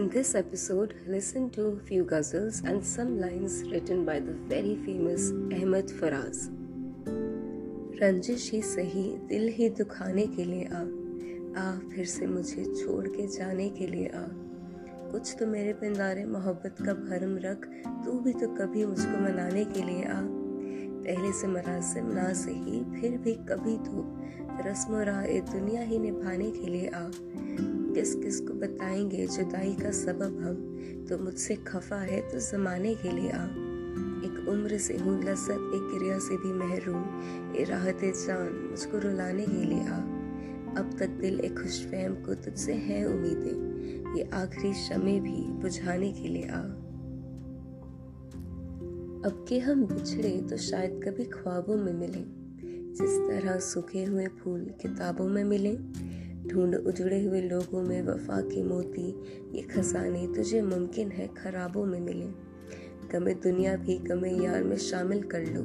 In this episode, listen to a few ghazals and some lines written by the very famous Ahmed Faraz. रंजिश ही सही दिल ही दुखाने के लिए आ। आ फिर से मुझे छोड़ के जाने के लिए आ। कुछ तो मेरे पिंदारे मोहब्बत का भरम रख तू भी तो कभी मुझको मनाने के लिए आ। पहले से मरासिम ना से ही फिर भी कभी तो। रस्म राह दुनिया ही निभाने के लिए आ। किस किस को बताएँगे, जुदाई का सबब हम? तो मुझसे खफा है तो जमाने के लिए आ। एक उम्र से हूँ, लज्जत, एक क्रिया से भी महरूम। ये राहत जान, मुझको रुलाने के लिए आ। अब तक दिल एक खुश फहम को तुझसे है उम्मीदें। ये आखिरी शमे भी बुझाने के लिए आ। अब के हम बिछड़े तो शायद कभी ख्वाबों में मिले। जिस तरह सूखे हुए फूल किताबों में मिले ढूंढ उजड़े हुए लोगों में वफा के मोती, ये खजाने तुझे मुमकिन है खराबों में मिले। गमे दुनिया भी गमे यार में शामिल कर लो।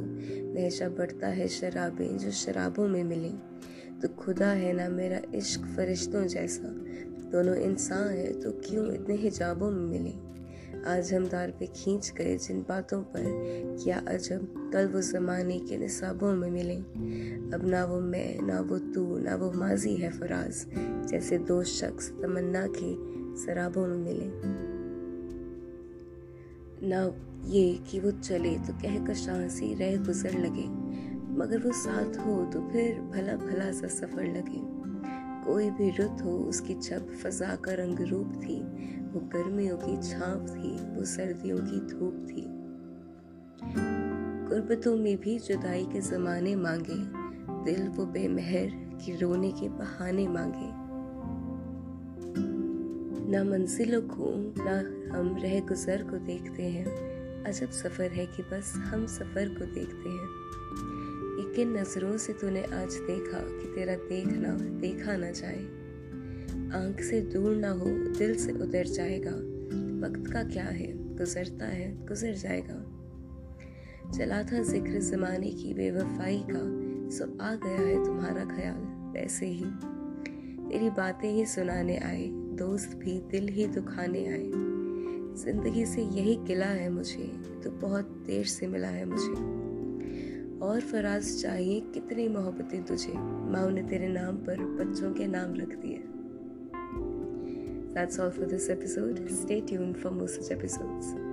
नशा बढ़ता है शराबें जो शराबों में मिले। तो खुदा है ना मेरा इश्क फरिश्तों जैसा। दोनों इंसान है तो क्यों इतने हिजाबों में मिले? आज दार पे खींच गए, जिन बातों पर क्या अजब कल वो ज़माने के निसाबों में मिले। अब ना वो मैं, ना वो तू, ना वो माजी है फराज, जैसे दो शख्स तमन्ना के शराबों में मिले। ना ये कि वो चले तो कह कशां सी रह गुजर लगे, मगर वो साथ हो तो फिर भला भला सा सफ़र लगे। कोई भी रुत हो, उसकी छप फजा का रंग रूप थी, वो गर्मियों की छाप थी, वो सर्दियों की धूप थी। गुर्बतों में भी जुदाई के जमाने मांगे, दिल वो बेमहर की रोने के बहाने मांगे। ना मंजिलों को, ना हम रह गुजर को देखते हैं, अजब सफ़र है कि बस हम सफ़र को देखते हैं। किन नज़रों से तूने आज देखा कि तेरा देखना देखा ना जाए। आँख से दूर ना हो, दिल से उतर जाएगा। वक्त का क्या है? गुजरता है, गुजर जाएगा। चला था ज़िक्र जमाने की बेवफाई का, सो आ गया है तुम्हारा ख्याल, वैसे ही। तेरी बातें ही सुनाने आए, दोस्त भी दिल ही दुखाने आए। ज़िंदगी से यही गिला है मुझे तो बहुत देर से मिला है मुझे। और फराज चाहिए कितनी मोहब्बतें तुझे माँ ने तेरे नाम पर बच्चों के नाम रख दिए That's all for this episode. Stay tuned for more such episodes.